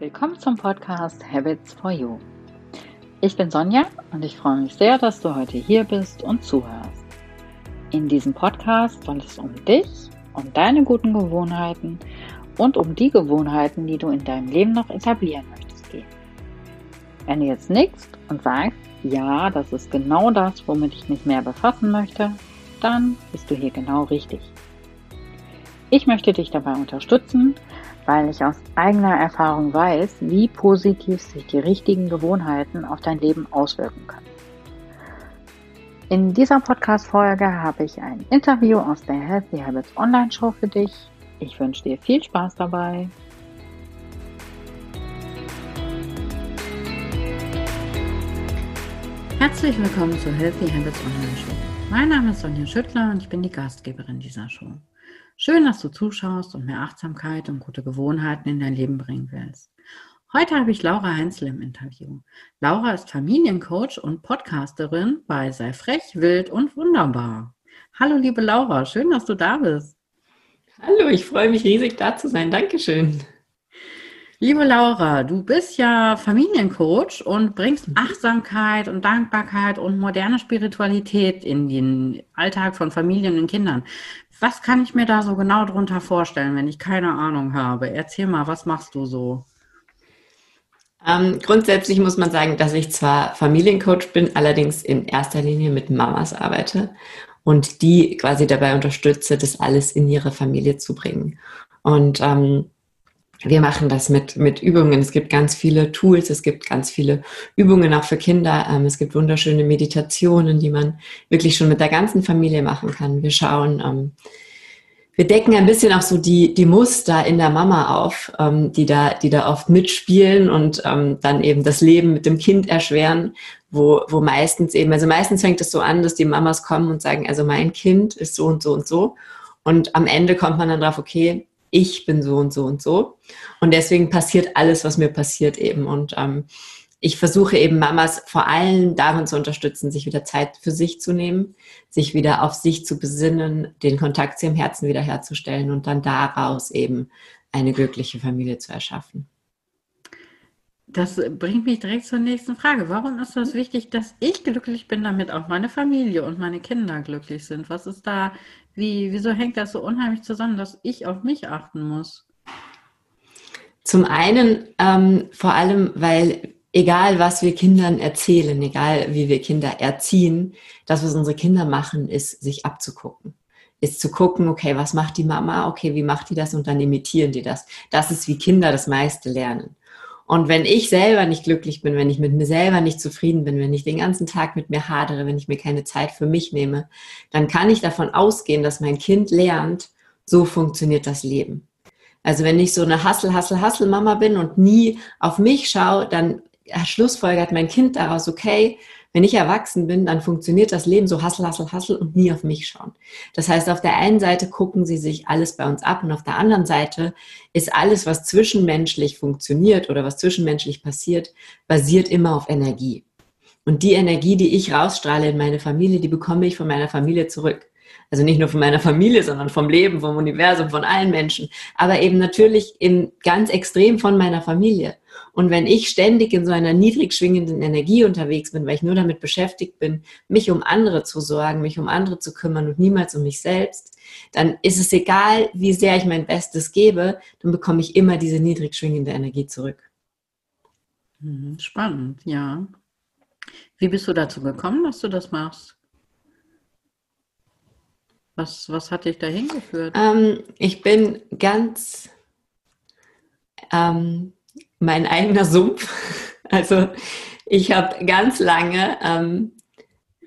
Willkommen zum Podcast Habits for You. Ich bin Sonja und ich freue mich sehr, dass du heute hier bist und zuhörst. In diesem Podcast soll es um dich, um deine guten Gewohnheiten und um die Gewohnheiten, die du in deinem Leben noch etablieren möchtest, gehen. Wenn du jetzt nickst und sagst, ja, das ist genau das, womit ich mich mehr befassen möchte, dann bist du hier genau richtig. Ich möchte dich dabei unterstützen, weil ich aus eigener Erfahrung weiß, wie positiv sich die richtigen Gewohnheiten auf dein Leben auswirken können. In dieser Podcast-Folge habe ich ein Interview aus der Healthy Habits Online Show für dich. Ich wünsche dir viel Spaß dabei. Herzlich willkommen zur Healthy Habits Online Show. Mein Name ist Sonja Schüttler und ich bin die Gastgeberin dieser Show. Schön, dass du zuschaust und mehr Achtsamkeit und gute Gewohnheiten in dein Leben bringen willst. Heute habe ich Laura Heinzel im Interview. Laura ist Familiencoach und Podcasterin bei Sei frech, wild und wunderbar. Hallo liebe Laura, schön, dass du da bist. Hallo, ich freue mich riesig da zu sein. Dankeschön. Liebe Laura, du bist ja Familiencoach und bringst mhm. Achtsamkeit und Dankbarkeit und moderne Spiritualität in den Alltag von Familien und Kindern. Was kann ich mir da so genau drunter vorstellen, wenn ich keine Ahnung habe? Erzähl mal, was machst du so? Ähm, grundsätzlich muss man sagen, dass ich zwar Familiencoach bin, allerdings in erster Linie mit Mamas arbeite und die quasi dabei unterstütze, das alles in ihre Familie zu bringen. Und ähm, wir machen das mit, mit Übungen. Es gibt ganz viele Tools, es gibt ganz viele Übungen auch für Kinder. Ähm, es gibt wunderschöne Meditationen, die man wirklich schon mit der ganzen Familie machen kann. Wir schauen, ähm, wir decken ein bisschen auch so die, die Muster in der Mama auf, ähm, die, da, die da oft mitspielen und dann eben das Leben mit dem Kind erschweren, wo, wo meistens eben, also meistens fängt es so an, dass die Mamas kommen und sagen, also mein Kind ist so und so und so. Und am Ende kommt man dann drauf, okay, ich bin so und so und so. Und deswegen passiert alles, was mir passiert eben. Und ähm, ich versuche eben Mamas vor allem darin zu unterstützen, sich wieder Zeit für sich zu nehmen, sich wieder auf sich zu besinnen, den Kontakt zu ihrem Herzen wiederherzustellen und dann daraus eben eine glückliche Familie zu erschaffen. Das bringt mich direkt zur nächsten Frage. Warum ist das wichtig, dass ich glücklich bin, damit auch meine Familie und meine Kinder glücklich sind? Was ist da, wie, wieso hängt das so unheimlich zusammen, dass ich auf mich achten muss? Zum einen ähm, vor allem, weil egal was wir Kindern erzählen, egal wie wir Kinder erziehen, das, was unsere Kinder machen, ist, sich abzugucken. Ist zu gucken, okay, was macht die Mama? Okay, wie macht die das? Und dann imitieren die das. Das ist, wie Kinder das meiste lernen. Und wenn ich selber nicht glücklich bin, wenn ich mit mir selber nicht zufrieden bin, wenn ich den ganzen Tag mit mir hadere, wenn ich mir keine Zeit für mich nehme, dann kann ich davon ausgehen, dass mein Kind lernt, so funktioniert das Leben. Also wenn ich so eine Hassel, Hassel, Hassel Mama bin und nie auf mich schaue, dann schlussfolgert mein Kind daraus, okay, wenn ich erwachsen bin, dann funktioniert das Leben so hassel, hassel, hassel und nie auf mich schauen. Das heißt, auf der einen Seite gucken sie sich alles bei uns ab und auf der anderen Seite ist alles, was zwischenmenschlich funktioniert oder was zwischenmenschlich passiert, basiert immer auf Energie. Und die Energie, die ich rausstrahle in meine Familie, die bekomme ich von meiner Familie zurück. Also nicht nur von meiner Familie, sondern vom Leben, vom Universum, von allen Menschen. Aber eben natürlich in ganz extrem von meiner Familie. Und wenn ich ständig in so einer niedrig schwingenden Energie unterwegs bin, weil ich nur damit beschäftigt bin, mich um andere zu sorgen, mich um andere zu kümmern und niemals um mich selbst, dann ist es egal, wie sehr ich mein Bestes gebe, dann bekomme ich immer diese niedrig schwingende Energie zurück. Mhm, spannend, ja. Wie bist du dazu gekommen, dass du das machst? Was, was hat dich dahin geführt? Ähm, ich bin ganz ähm, mein eigener Sumpf. Also ich habe ganz lange ähm,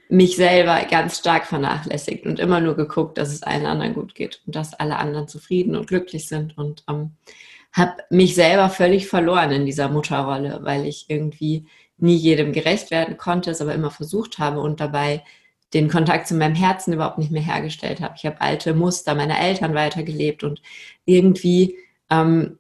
mich selber ganz stark vernachlässigt und immer nur geguckt, dass es allen anderen gut geht und dass alle anderen zufrieden und glücklich sind und ähm, habe mich selber völlig verloren in dieser Mutterrolle, weil ich irgendwie nie jedem gerecht werden konnte, es aber immer versucht habe und dabei den Kontakt zu meinem Herzen überhaupt nicht mehr hergestellt habe. Ich habe alte Muster meiner Eltern weitergelebt und irgendwie ähm,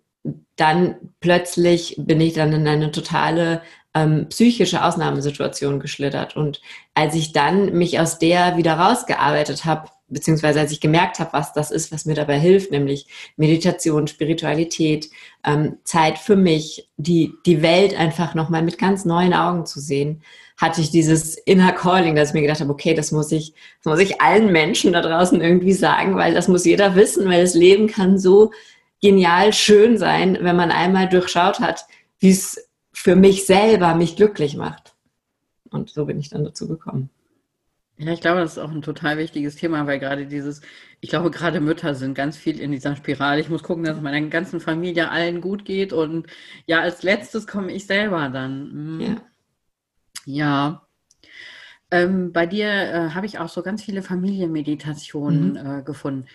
dann plötzlich bin ich dann in eine totale ähm, psychische Ausnahmesituation geschlittert. Und als ich dann mich aus der wieder rausgearbeitet habe, beziehungsweise als ich gemerkt habe, was das ist, was mir dabei hilft, nämlich Meditation, Spiritualität, ähm, Zeit für mich, die, die Welt einfach nochmal mit ganz neuen Augen zu sehen, hatte ich dieses Inner Calling, dass ich mir gedacht habe, okay, das muss ich, das muss ich allen Menschen da draußen irgendwie sagen, weil das muss jeder wissen, weil das Leben kann so genial schön sein, wenn man einmal durchschaut hat, wie es für mich selber mich glücklich macht. Und so bin ich dann dazu gekommen. Ja, ich glaube, das ist auch ein total wichtiges Thema, weil gerade dieses, ich glaube, gerade Mütter sind ganz viel in dieser Spirale. Ich muss gucken, dass es meiner ganzen Familie allen gut geht und ja, als letztes komme ich selber dann. Hm. Ja. Ja. Ähm, bei dir äh, habe ich auch so ganz viele Familienmeditationen mhm. äh, gefunden.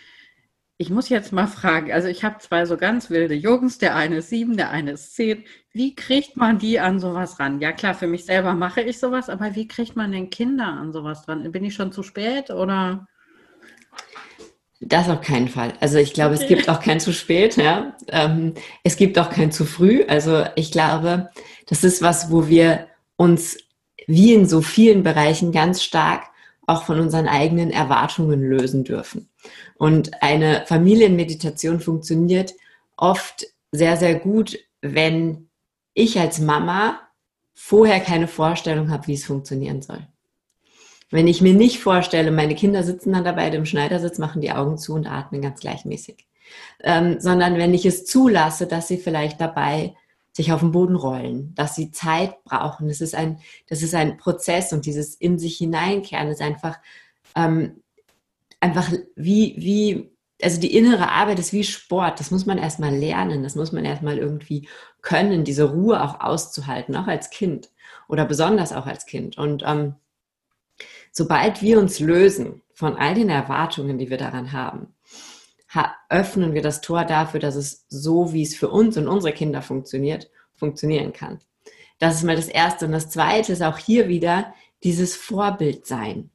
Ich muss jetzt mal fragen, also ich habe zwei so ganz wilde Jungs, der eine ist sieben, der eine ist zehn. Wie kriegt man die an sowas ran? Ja klar, für mich selber mache ich sowas, aber wie kriegt man denn Kinder an sowas ran? Bin ich schon zu spät oder? Das auf keinen Fall. Also ich glaube, okay. es gibt auch kein zu spät. Ja? Ähm, es gibt auch kein zu früh. Also ich glaube, das ist was, wo wir uns wie in so vielen Bereichen ganz stark auch von unseren eigenen Erwartungen lösen dürfen. Und eine Familienmeditation funktioniert oft sehr, sehr gut, wenn ich als Mama vorher keine Vorstellung habe, wie es funktionieren soll. Wenn ich mir nicht vorstelle, meine Kinder sitzen dann dabei im Schneidersitz, machen die Augen zu und atmen ganz gleichmäßig. Ähm, sondern wenn ich es zulasse, dass sie vielleicht dabei sich auf den Boden rollen, dass sie Zeit brauchen. Das ist ein, das ist ein Prozess und dieses in sich hineinkehren ist einfach, ähm, einfach wie, wie, also die innere Arbeit ist wie Sport. Das muss man erstmal lernen. Das muss man erstmal irgendwie können, diese Ruhe auch auszuhalten, auch als Kind oder besonders auch als Kind. Und ähm, sobald wir uns lösen von all den Erwartungen, die wir daran haben, öffnen wir das Tor dafür, dass es so, wie es für uns und unsere Kinder funktioniert, funktionieren kann. Das ist mal das Erste. Und das Zweite ist auch hier wieder dieses Vorbild sein.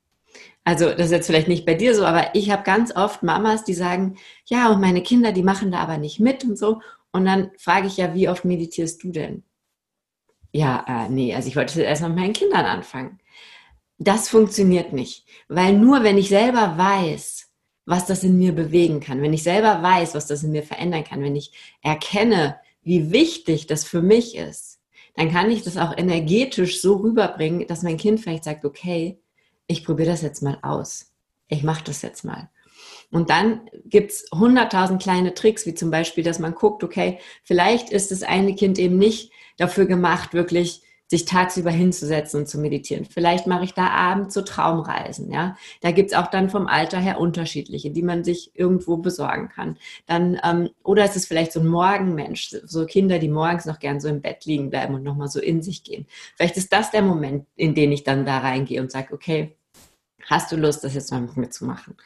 Also das ist jetzt vielleicht nicht bei dir so, aber ich habe ganz oft Mamas, die sagen, ja, und meine Kinder, die machen da aber nicht mit und so. Und dann frage ich ja, wie oft meditierst du denn? Ja, äh, nee, also ich wollte erst mal mit meinen Kindern anfangen. Das funktioniert nicht, weil nur wenn ich selber weiß, was das in mir bewegen kann, wenn ich selber weiß, was das in mir verändern kann, wenn ich erkenne, wie wichtig das für mich ist, dann kann ich das auch energetisch so rüberbringen, dass mein Kind vielleicht sagt, okay, ich probiere das jetzt mal aus. Ich mache das jetzt mal. Und dann gibt's hunderttausend kleine Tricks, wie zum Beispiel, dass man guckt, okay, vielleicht ist das eine Kind eben nicht dafür gemacht, wirklich sich tagsüber hinzusetzen und zu meditieren. Vielleicht mache ich da abends so Traumreisen, ja. Da gibt's auch dann vom Alter her unterschiedliche, die man sich irgendwo besorgen kann. Dann, ähm, oder ist es vielleicht so ein Morgenmensch, so Kinder, die morgens noch gern so im Bett liegen bleiben und nochmal so in sich gehen. Vielleicht ist das der Moment, in den ich dann da reingehe und sage, okay, hast du Lust, das jetzt mal mit mir zu machen?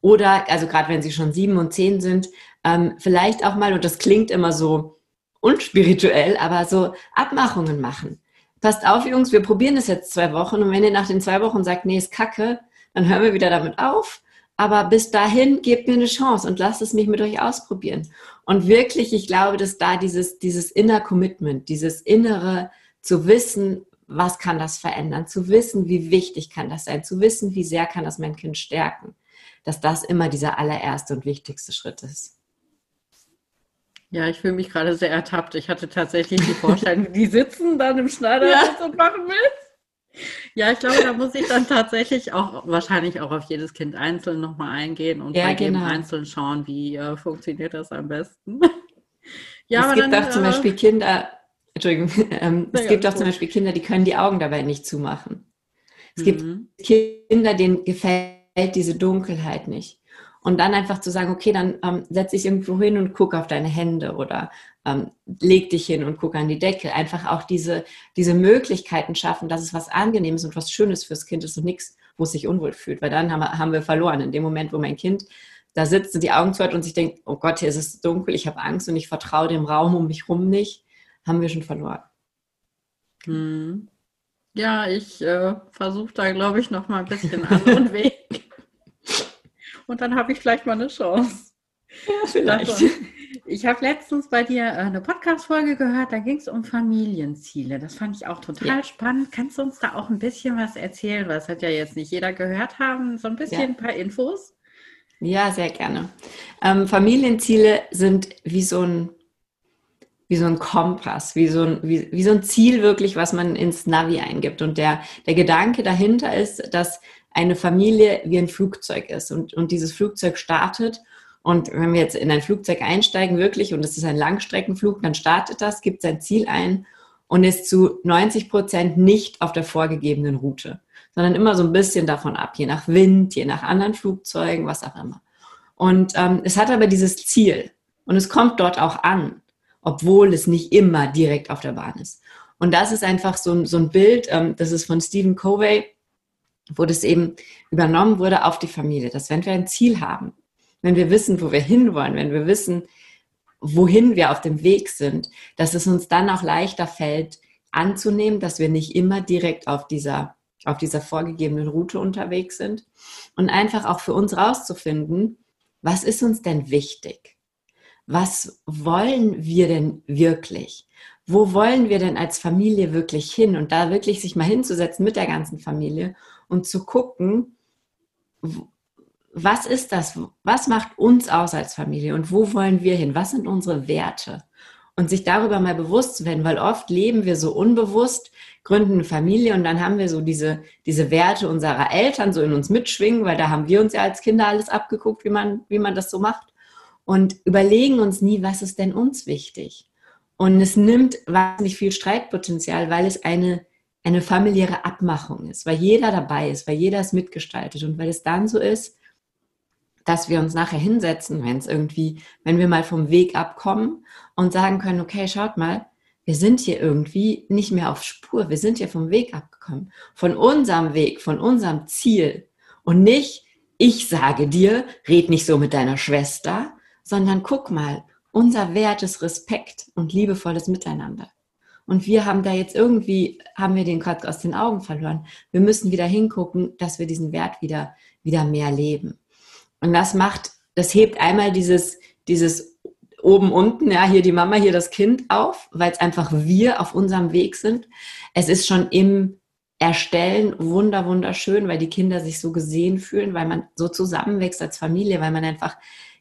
Oder, also gerade wenn sie schon sieben und zehn sind, ähm, vielleicht auch mal, und das klingt immer so unspirituell, aber so Abmachungen machen passt auf, Jungs, wir probieren das jetzt zwei Wochen und wenn ihr nach den zwei Wochen sagt, nee, ist kacke, dann hören wir wieder damit auf. Aber bis dahin gebt mir eine Chance und lasst es mich mit euch ausprobieren. Und wirklich, ich glaube, dass da dieses, dieses inner Commitment, dieses innere zu wissen, was kann das verändern, zu wissen, wie wichtig kann das sein, zu wissen, wie sehr kann das mein Kind stärken, dass das immer dieser allererste und wichtigste Schritt ist. Ja, ich fühle mich gerade sehr ertappt. Ich hatte tatsächlich die Vorstellung, die sitzen dann im Schneidersitz ja. und machen mit. Ja, ich glaube, da muss ich dann tatsächlich auch wahrscheinlich auch auf jedes Kind einzeln nochmal eingehen und ja, bei jedem genau. einzeln schauen, wie äh, funktioniert das am besten. ja, es gibt dann, auch zum äh, Beispiel Kinder, Entschuldigung, ähm, es gibt auch zum Beispiel Kinder, die können die Augen dabei nicht zumachen. Es mhm. gibt Kinder, denen gefällt diese Dunkelheit nicht. Und dann einfach zu sagen, okay, dann ähm, setz dich irgendwo hin und guck auf deine Hände oder ähm, leg dich hin und guck an die Decke. Einfach auch diese, diese Möglichkeiten schaffen, dass es was Angenehmes und was Schönes fürs Kind ist und nichts, wo es sich unwohl fühlt. Weil dann haben wir, haben wir verloren. In dem Moment, wo mein Kind da sitzt und die Augen zu hat und sich denkt, oh Gott, hier ist es dunkel, ich habe Angst und ich vertraue dem Raum um mich rum nicht, haben wir schon verloren. Hm. Ja, ich äh, versuche da, glaube ich, noch mal ein bisschen anderen Weg. und dann habe ich vielleicht mal eine Chance. Ja, vielleicht. Ich habe letztens bei dir äh, eine Podcast-Folge gehört, da ging es um Familienziele. Das fand ich auch total ja. spannend. Kannst du uns da auch ein bisschen was erzählen? Was hat ja jetzt nicht jeder gehört haben. So ein bisschen ja. ein paar Infos. Ja, sehr gerne. Ähm, Familienziele sind wie so ein wie so ein Kompass, wie so ein, wie, wie so ein Ziel wirklich, was man ins Navi eingibt. Und der, der Gedanke dahinter ist, dass eine Familie wie ein Flugzeug ist und, und dieses Flugzeug startet. Und wenn wir jetzt in ein Flugzeug einsteigen, wirklich, und es ist ein Langstreckenflug, dann startet das, gibt sein Ziel ein und ist zu 90 Prozent nicht auf der vorgegebenen Route, sondern immer so ein bisschen davon ab, je nach Wind, je nach anderen Flugzeugen, was auch immer. Und ähm, es hat aber dieses Ziel und es kommt dort auch an obwohl es nicht immer direkt auf der Bahn ist. Und das ist einfach so, so ein Bild, ähm, das ist von Stephen Covey, wo das eben übernommen wurde auf die Familie, dass wenn wir ein Ziel haben, wenn wir wissen, wo wir hinwollen, wenn wir wissen, wohin wir auf dem Weg sind, dass es uns dann auch leichter fällt, anzunehmen, dass wir nicht immer direkt auf dieser, auf dieser vorgegebenen Route unterwegs sind und einfach auch für uns rauszufinden, was ist uns denn wichtig? Was wollen wir denn wirklich? Wo wollen wir denn als Familie wirklich hin? Und da wirklich sich mal hinzusetzen mit der ganzen Familie und zu gucken, was ist das? Was macht uns aus als Familie und wo wollen wir hin? Was sind unsere Werte? Und sich darüber mal bewusst zu werden, weil oft leben wir so unbewusst, gründen eine Familie und dann haben wir so diese, diese Werte unserer Eltern so in uns mitschwingen, weil da haben wir uns ja als Kinder alles abgeguckt, wie man, wie man das so macht und überlegen uns nie, was ist denn uns wichtig. Und es nimmt wahnsinnig viel Streitpotenzial, weil es eine, eine familiäre Abmachung ist, weil jeder dabei ist, weil jeder es mitgestaltet und weil es dann so ist, dass wir uns nachher hinsetzen, wenn es irgendwie, wenn wir mal vom Weg abkommen und sagen können, okay, schaut mal, wir sind hier irgendwie nicht mehr auf Spur, wir sind hier vom Weg abgekommen, von unserem Weg, von unserem Ziel. Und nicht, ich sage dir, red nicht so mit deiner Schwester, sondern guck mal, unser Wert ist Respekt und liebevolles Miteinander. Und wir haben da jetzt irgendwie, haben wir den gerade aus den Augen verloren. Wir müssen wieder hingucken, dass wir diesen Wert wieder, wieder mehr leben. Und das macht, das hebt einmal dieses, dieses oben unten, ja, hier die Mama, hier das Kind auf, weil es einfach wir auf unserem Weg sind. Es ist schon im Erstellen wunder, wunderschön, weil die Kinder sich so gesehen fühlen, weil man so zusammenwächst als Familie, weil man einfach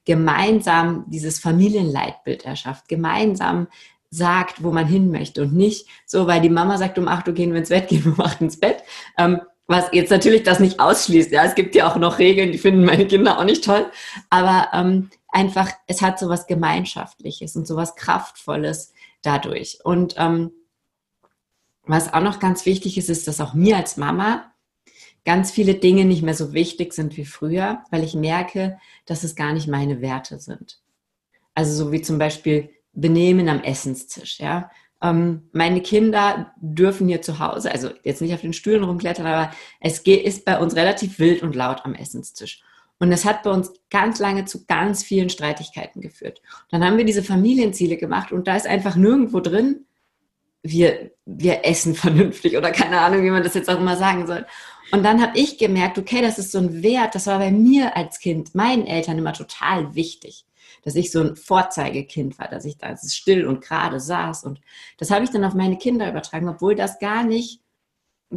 gemeinsam dieses Familienleitbild erschafft, gemeinsam sagt, wo man hin möchte und nicht so, weil die Mama sagt, um acht Uhr gehen wir ins Bett, gehen wir um acht ins Bett. Ähm, was jetzt natürlich das nicht ausschließt. Ja, es gibt ja auch noch Regeln, die finden meine Kinder auch nicht toll. Aber ähm, einfach, es hat so was Gemeinschaftliches und so was Kraftvolles dadurch. Und ähm, was auch noch ganz wichtig ist, ist, dass auch mir als Mama ganz viele Dinge nicht mehr so wichtig sind wie früher, weil ich merke, dass es gar nicht meine Werte sind. Also so wie zum Beispiel Benehmen am Essenstisch. Ja? Ähm, meine Kinder dürfen hier zu Hause, also jetzt nicht auf den Stühlen rumklettern, aber es ist bei uns relativ wild und laut am Essenstisch. Und das hat bei uns ganz lange zu ganz vielen Streitigkeiten geführt. Dann haben wir diese Familienziele gemacht und da ist einfach nirgendwo drin, wir, wir essen vernünftig oder keine Ahnung, wie man das jetzt auch immer sagen soll. Und dann habe ich gemerkt, okay, das ist so ein Wert, das war bei mir als Kind, meinen Eltern immer total wichtig, dass ich so ein Vorzeigekind war, dass ich da still und gerade saß. Und das habe ich dann auf meine Kinder übertragen, obwohl das gar nicht,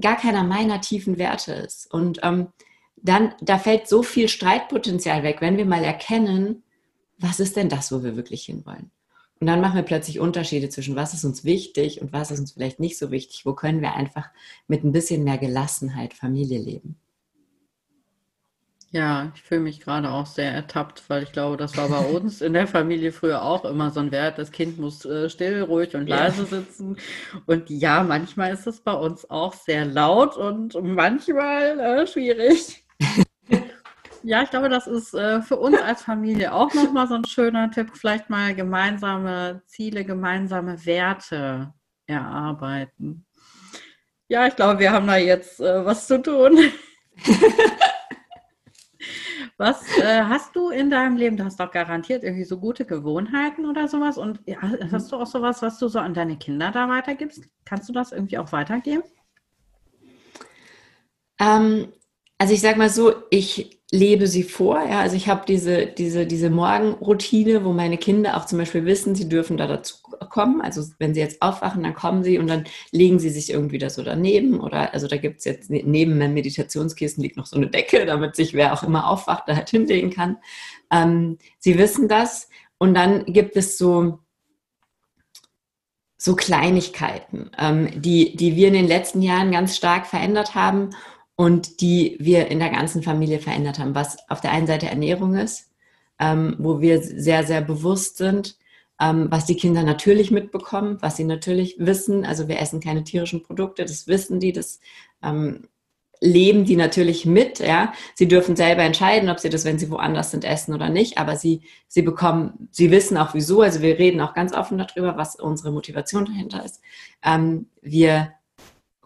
gar keiner meiner tiefen Werte ist. Und ähm, dann, da fällt so viel Streitpotenzial weg, wenn wir mal erkennen, was ist denn das, wo wir wirklich hinwollen. Und dann machen wir plötzlich Unterschiede zwischen, was ist uns wichtig und was ist uns vielleicht nicht so wichtig. Wo können wir einfach mit ein bisschen mehr Gelassenheit Familie leben? Ja, ich fühle mich gerade auch sehr ertappt, weil ich glaube, das war bei uns in der Familie früher auch immer so ein Wert. Das Kind muss äh, still, ruhig und leise ja. sitzen. Und ja, manchmal ist es bei uns auch sehr laut und manchmal äh, schwierig. Ja, ich glaube, das ist äh, für uns als Familie auch nochmal so ein schöner Tipp, vielleicht mal gemeinsame Ziele, gemeinsame Werte erarbeiten. Ja, ich glaube, wir haben da jetzt äh, was zu tun. was äh, hast du in deinem Leben? Du hast doch garantiert irgendwie so gute Gewohnheiten oder sowas. Und ja, hast du auch sowas, was du so an deine Kinder da weitergibst? Kannst du das irgendwie auch weitergeben? Ähm, also ich sage mal so, ich lebe sie vor. Ja? Also ich habe diese, diese, diese Morgenroutine, wo meine Kinder auch zum Beispiel wissen, sie dürfen da dazu kommen. Also wenn sie jetzt aufwachen, dann kommen sie und dann legen sie sich irgendwie da so daneben. Oder also da gibt es jetzt ne, neben meinem Meditationskissen liegt noch so eine Decke, damit sich wer auch immer aufwacht, da halt hinlegen kann. Ähm, sie wissen das. Und dann gibt es so, so Kleinigkeiten, ähm, die, die wir in den letzten Jahren ganz stark verändert haben und die wir in der ganzen Familie verändert haben, was auf der einen Seite Ernährung ist, ähm, wo wir sehr, sehr bewusst sind, ähm, was die Kinder natürlich mitbekommen, was sie natürlich wissen. Also wir essen keine tierischen Produkte, das wissen die, das ähm, leben die natürlich mit. Ja, sie dürfen selber entscheiden, ob sie das, wenn sie woanders sind, essen oder nicht. Aber sie, sie bekommen, sie wissen auch wieso. Also wir reden auch ganz offen darüber, was unsere Motivation dahinter ist. Ähm, wir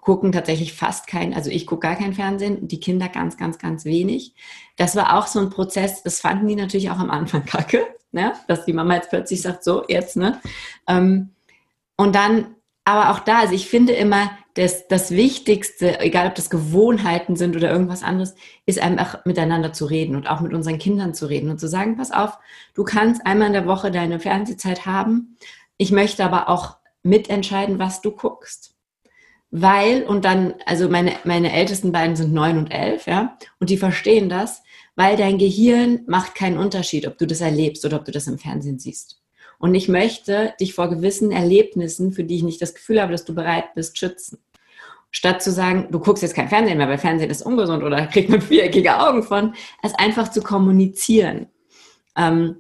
gucken tatsächlich fast kein, also ich gucke gar kein Fernsehen, die Kinder ganz, ganz, ganz wenig. Das war auch so ein Prozess, das fanden die natürlich auch am Anfang kacke, ne? dass die Mama jetzt plötzlich sagt, so, jetzt, ne? Ähm, und dann, aber auch da, also ich finde immer, das, das Wichtigste, egal ob das Gewohnheiten sind oder irgendwas anderes, ist einfach miteinander zu reden und auch mit unseren Kindern zu reden und zu sagen, pass auf, du kannst einmal in der Woche deine Fernsehzeit haben. Ich möchte aber auch mitentscheiden, was du guckst weil, und dann, also meine, meine ältesten beiden sind neun und elf, ja, und die verstehen das, weil dein Gehirn macht keinen Unterschied, ob du das erlebst oder ob du das im Fernsehen siehst. Und ich möchte dich vor gewissen Erlebnissen, für die ich nicht das Gefühl habe, dass du bereit bist, schützen. Statt zu sagen, du guckst jetzt kein Fernsehen mehr, weil Fernsehen ist ungesund oder kriegt man viereckige Augen von, es einfach zu kommunizieren. Ähm,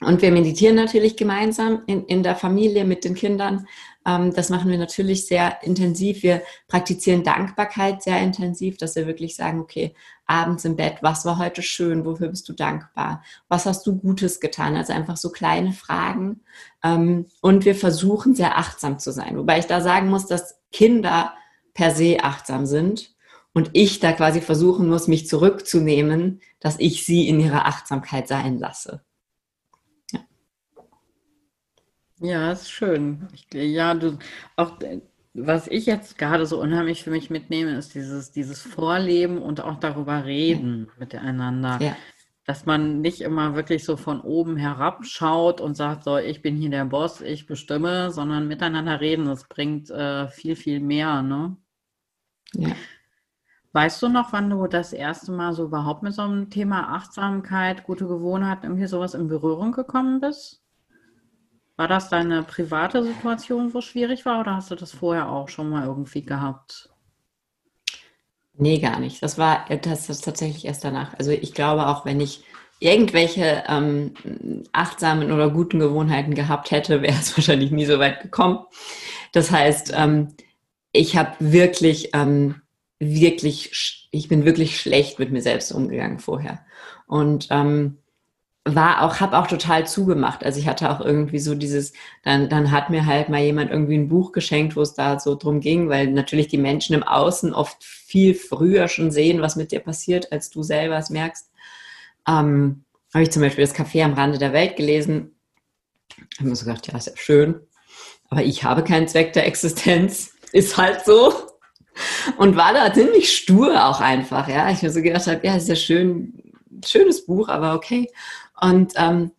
und wir meditieren natürlich gemeinsam in, in der Familie mit den Kindern. Ähm, das machen wir natürlich sehr intensiv. Wir praktizieren Dankbarkeit sehr intensiv, dass wir wirklich sagen, okay, abends im Bett, was war heute schön? Wofür bist du dankbar? Was hast du Gutes getan? Also einfach so kleine Fragen. Ähm, und wir versuchen sehr achtsam zu sein. Wobei ich da sagen muss, dass Kinder per se achtsam sind und ich da quasi versuchen muss, mich zurückzunehmen, dass ich sie in ihrer Achtsamkeit sein lasse. Ja, ist schön. Ich, ja, du, auch, äh, was ich jetzt gerade so unheimlich für mich mitnehme, ist dieses, dieses Vorleben und auch darüber reden miteinander. Ja. Dass man nicht immer wirklich so von oben herabschaut und sagt, so, ich bin hier der Boss, ich bestimme, sondern miteinander reden. Das bringt äh, viel, viel mehr, ne? Ja. Weißt du noch, wann du das erste Mal so überhaupt mit so einem Thema Achtsamkeit, gute Gewohnheiten, irgendwie sowas in Berührung gekommen bist? War das deine private Situation, wo es schwierig war, oder hast du das vorher auch schon mal irgendwie gehabt? Nee, gar nicht. Das war das, das tatsächlich erst danach. Also ich glaube auch, wenn ich irgendwelche ähm, achtsamen oder guten Gewohnheiten gehabt hätte, wäre es wahrscheinlich nie so weit gekommen. Das heißt, ähm, ich habe wirklich, ähm, wirklich, ich bin wirklich schlecht mit mir selbst umgegangen vorher. Und ähm, war auch, habe auch total zugemacht. Also ich hatte auch irgendwie so dieses, dann, dann hat mir halt mal jemand irgendwie ein Buch geschenkt, wo es da so drum ging, weil natürlich die Menschen im Außen oft viel früher schon sehen, was mit dir passiert, als du selber es merkst. Ähm, habe ich zum Beispiel das Café am Rande der Welt gelesen. Habe mir so gedacht, ja, ist ja schön. Aber ich habe keinen Zweck der Existenz. Ist halt so. Und war da ziemlich stur auch einfach, ja. Ich mir so gedacht habe, ja, ist ja schön, schönes Buch, aber okay. Und ähm,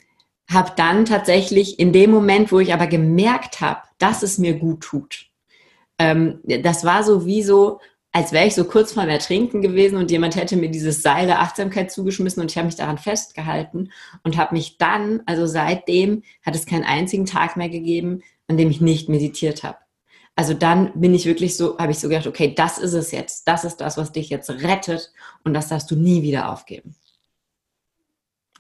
habe dann tatsächlich in dem Moment, wo ich aber gemerkt habe, dass es mir gut tut, ähm, das war so wie so, als wäre ich so kurz vor dem Ertrinken gewesen und jemand hätte mir dieses Seil der Achtsamkeit zugeschmissen und ich habe mich daran festgehalten und habe mich dann, also seitdem hat es keinen einzigen Tag mehr gegeben, an dem ich nicht meditiert habe. Also dann bin ich wirklich so, habe ich so gedacht, okay, das ist es jetzt, das ist das, was dich jetzt rettet und das darfst du nie wieder aufgeben.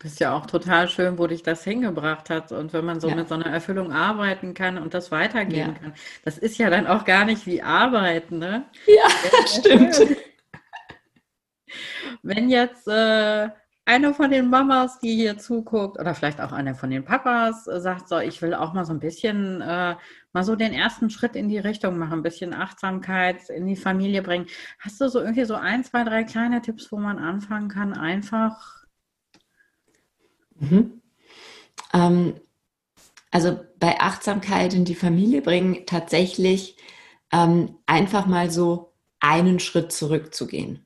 Ist ja auch total schön, wo dich das hingebracht hat. Und wenn man so ja. mit so einer Erfüllung arbeiten kann und das weitergeben ja. kann, das ist ja dann auch gar nicht wie Arbeiten, ne? Ja, stimmt. Schön. Wenn jetzt äh, eine von den Mamas, die hier zuguckt, oder vielleicht auch eine von den Papas, äh, sagt so, ich will auch mal so ein bisschen äh, mal so den ersten Schritt in die Richtung machen, ein bisschen Achtsamkeit in die Familie bringen. Hast du so irgendwie so ein, zwei, drei kleine Tipps, wo man anfangen kann, einfach Mhm. Ähm, also bei Achtsamkeit in die Familie bringen, tatsächlich ähm, einfach mal so einen Schritt zurückzugehen.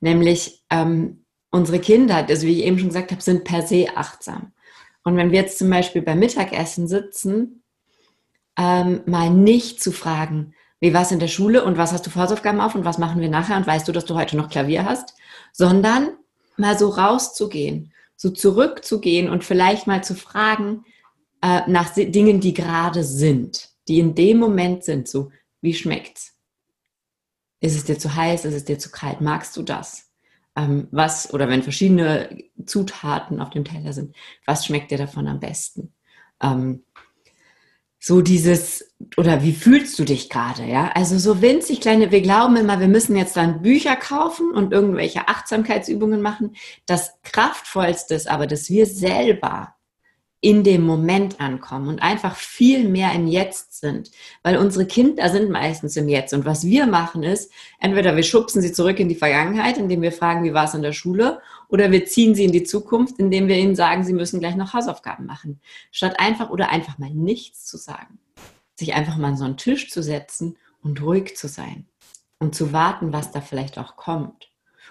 Nämlich ähm, unsere Kinder, also wie ich eben schon gesagt habe, sind per se achtsam. Und wenn wir jetzt zum Beispiel beim Mittagessen sitzen, ähm, mal nicht zu fragen, wie war es in der Schule und was hast du Hausaufgaben auf und was machen wir nachher und weißt du, dass du heute noch Klavier hast, sondern mal so rauszugehen, so zurückzugehen und vielleicht mal zu fragen äh, nach Dingen, die gerade sind, die in dem Moment sind, so wie schmeckt's? Ist es dir zu heiß? Ist es dir zu kalt? Magst du das? Ähm, was, oder wenn verschiedene Zutaten auf dem Teller sind, was schmeckt dir davon am besten? Ähm, so dieses, oder wie fühlst du dich gerade, ja? Also so winzig kleine, wir glauben immer, wir müssen jetzt dann Bücher kaufen und irgendwelche Achtsamkeitsübungen machen. Das Kraftvollste ist aber, dass wir selber in dem Moment ankommen und einfach viel mehr im Jetzt sind, weil unsere Kinder sind meistens im Jetzt. Und was wir machen ist, entweder wir schubsen sie zurück in die Vergangenheit, indem wir fragen, wie war es in der Schule, oder wir ziehen sie in die Zukunft, indem wir ihnen sagen, sie müssen gleich noch Hausaufgaben machen, statt einfach oder einfach mal nichts zu sagen, sich einfach mal an so einen Tisch zu setzen und ruhig zu sein. Und zu warten, was da vielleicht auch kommt.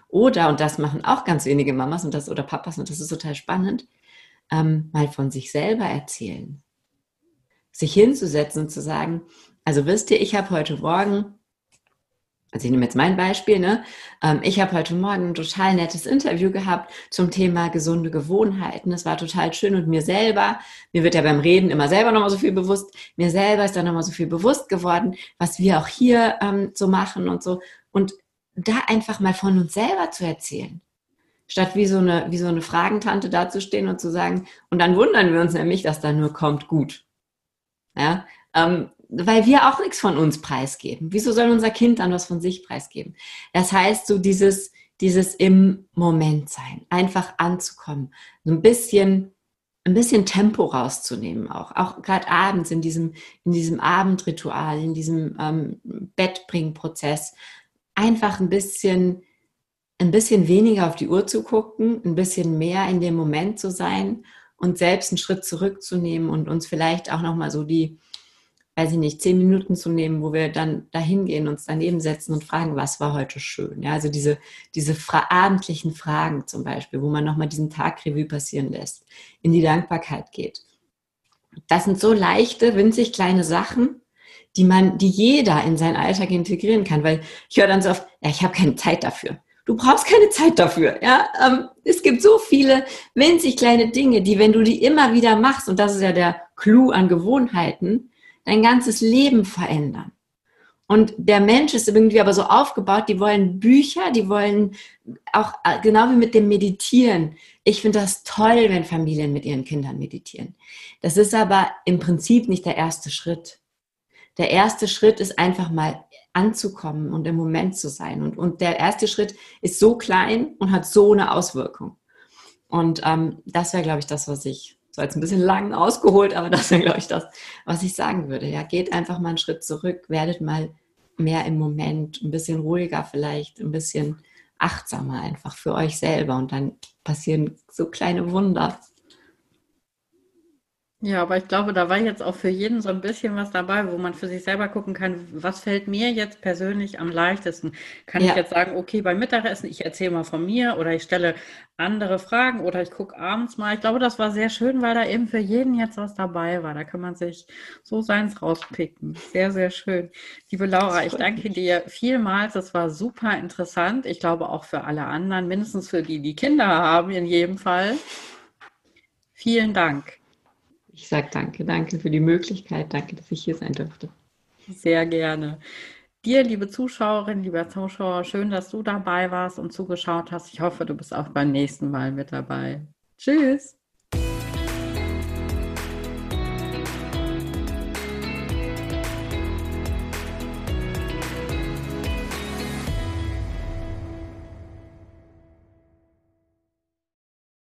Oder, und das machen auch ganz wenige Mamas und das oder Papas, und das ist total spannend, ähm, mal von sich selber erzählen. Sich hinzusetzen und zu sagen, also wisst ihr, ich habe heute Morgen, also ich nehme jetzt mein Beispiel, ne? Ähm, ich habe heute Morgen ein total nettes Interview gehabt zum Thema gesunde Gewohnheiten. Es war total schön und mir selber, mir wird ja beim Reden immer selber nochmal so viel bewusst, mir selber ist dann nochmal so viel bewusst geworden, was wir auch hier ähm, so machen und so. Und da einfach mal von uns selber zu erzählen statt wie so eine, wie so eine Fragentante dazustehen und zu sagen, und dann wundern wir uns nämlich, dass da nur kommt gut. Ja, ähm, weil wir auch nichts von uns preisgeben. Wieso soll unser Kind dann was von sich preisgeben? Das heißt, so dieses, dieses im Moment sein, einfach anzukommen, so ein bisschen, ein bisschen Tempo rauszunehmen auch, auch gerade abends in diesem, in diesem Abendritual, in diesem ähm, Bettbringprozess, einfach ein bisschen ein bisschen weniger auf die Uhr zu gucken, ein bisschen mehr in dem Moment zu sein und selbst einen Schritt zurückzunehmen und uns vielleicht auch nochmal so die, weiß ich nicht, zehn Minuten zu nehmen, wo wir dann dahin gehen, uns daneben setzen und fragen, was war heute schön. Ja, also diese, diese fra abendlichen Fragen zum Beispiel, wo man nochmal diesen Tag Revue passieren lässt, in die Dankbarkeit geht. Das sind so leichte, winzig kleine Sachen, die man, die jeder in seinen Alltag integrieren kann, weil ich höre dann so oft, ja, ich habe keine Zeit dafür. Du brauchst keine Zeit dafür. Ja? Ähm, es gibt so viele winzig kleine Dinge, die, wenn du die immer wieder machst, und das ist ja der Clou an Gewohnheiten, dein ganzes Leben verändern. Und der Mensch ist irgendwie aber so aufgebaut, die wollen Bücher, die wollen auch, äh, genau wie mit dem Meditieren. Ich finde das toll, wenn Familien mit ihren Kindern meditieren. Das ist aber im Prinzip nicht der erste Schritt. Der erste Schritt ist einfach mal anzukommen und im Moment zu sein. Und, und der erste Schritt ist so klein und hat so eine Auswirkung. Und ähm, das wäre, glaube ich, das, was ich, so jetzt ein bisschen lang ausgeholt, aber das wäre, glaube ich, das, was ich sagen würde. Ja, geht einfach mal einen Schritt zurück, werdet mal mehr im Moment, ein bisschen ruhiger vielleicht, ein bisschen achtsamer einfach für euch selber und dann passieren so kleine Wunder. Ja, aber ich glaube, da war jetzt auch für jeden so ein bisschen was dabei, wo man für sich selber gucken kann, was fällt mir jetzt persönlich am leichtesten? Kann ich jetzt sagen, okay, beim Mittagessen, ich erzähle mal von mir oder ich stelle andere Fragen oder ich gucke abends mal. Ich glaube, das war sehr schön, weil da eben für jeden jetzt was dabei war. Da kann man sich so seins rauspicken. Sehr, sehr schön. Liebe Laura, ich danke dir vielmals. Das war super interessant. Ich glaube auch für alle anderen, mindestens für die, die Kinder haben, in jedem Fall. Vielen Dank. Ich sage danke, danke für die Möglichkeit, danke, dass ich hier sein durfte. Sehr gerne. Dir, liebe Zuschauerin, lieber Zuschauer, schön, dass du dabei warst und zugeschaut hast. Ich hoffe, du bist auch beim nächsten Mal mit dabei. Tschüss.